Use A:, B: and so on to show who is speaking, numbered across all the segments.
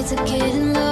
A: To get in love.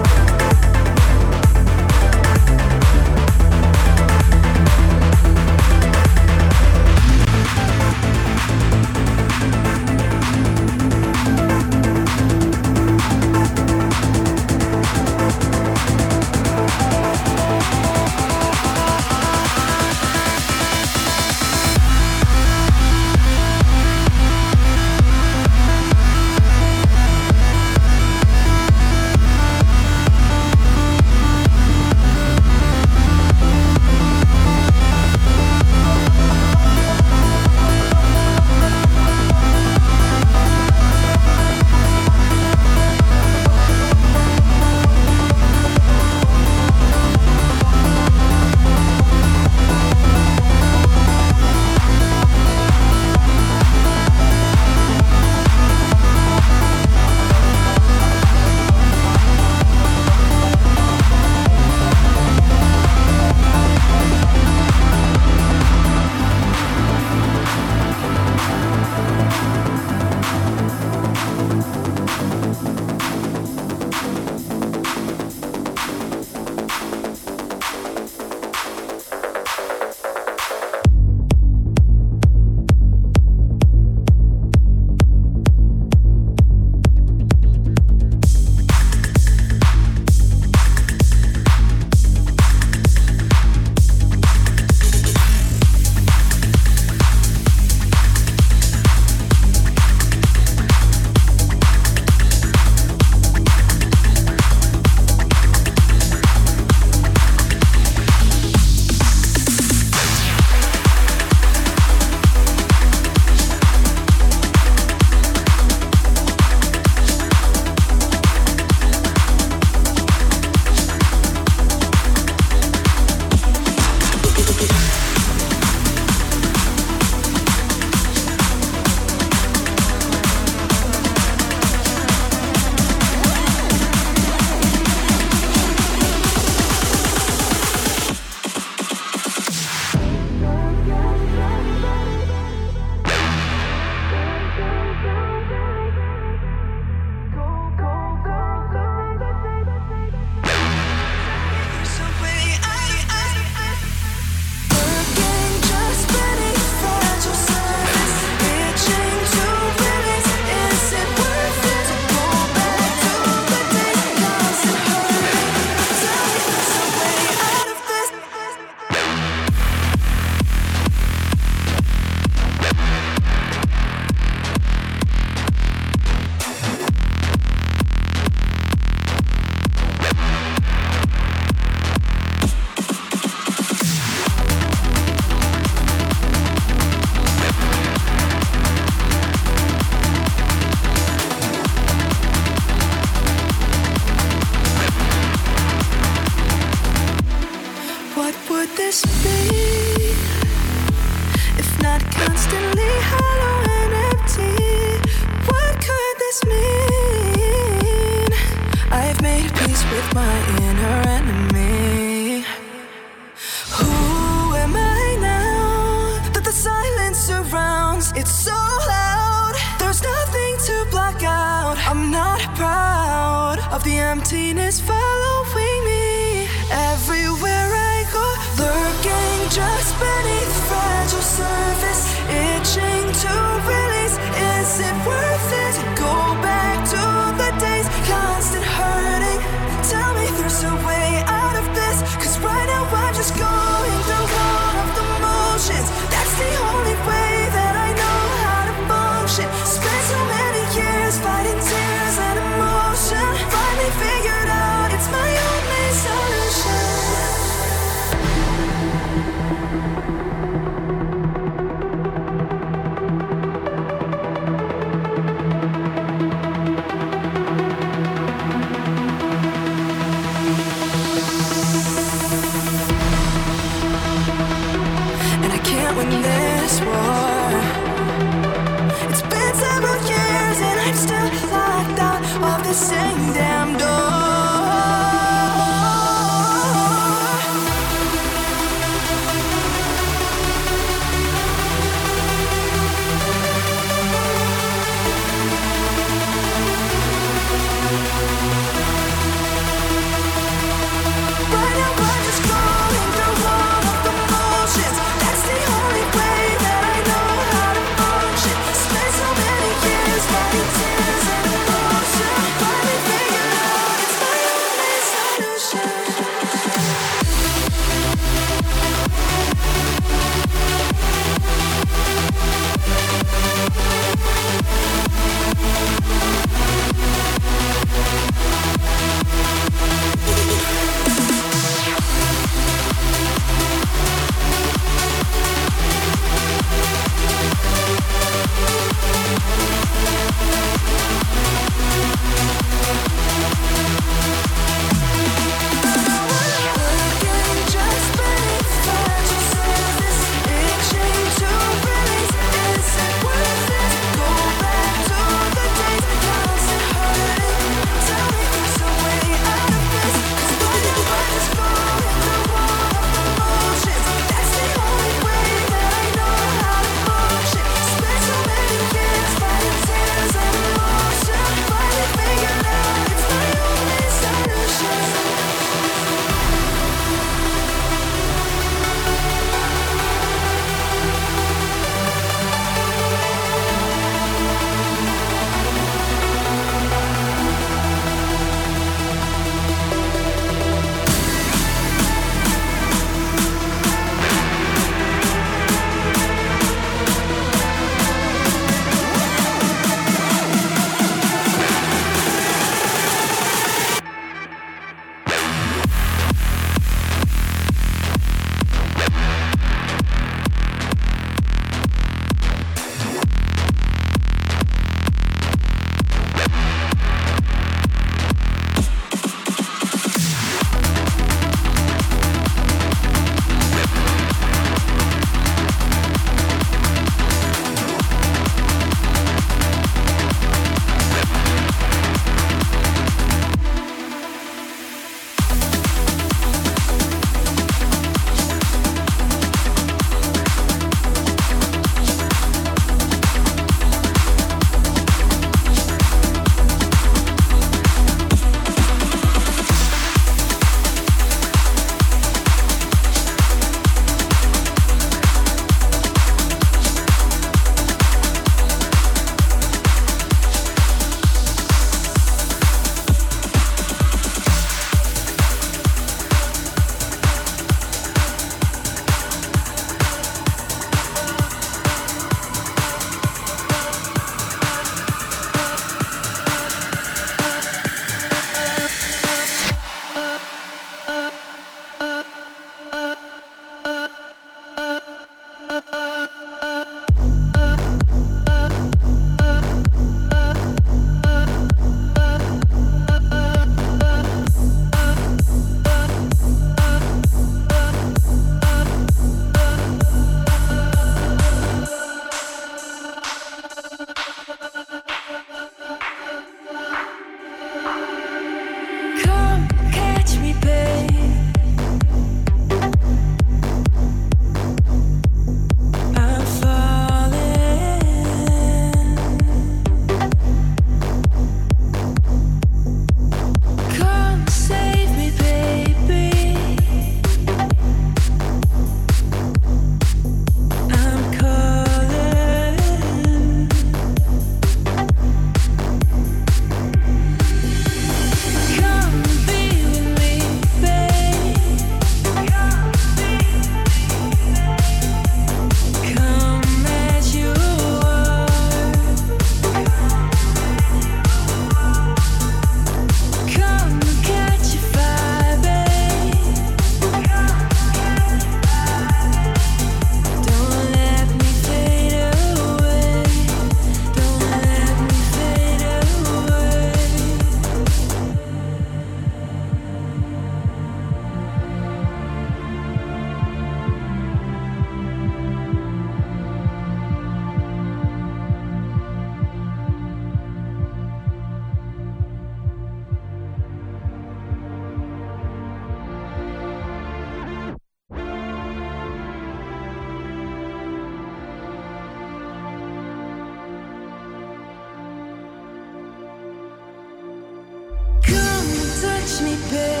A: touch me, baby.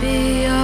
A: be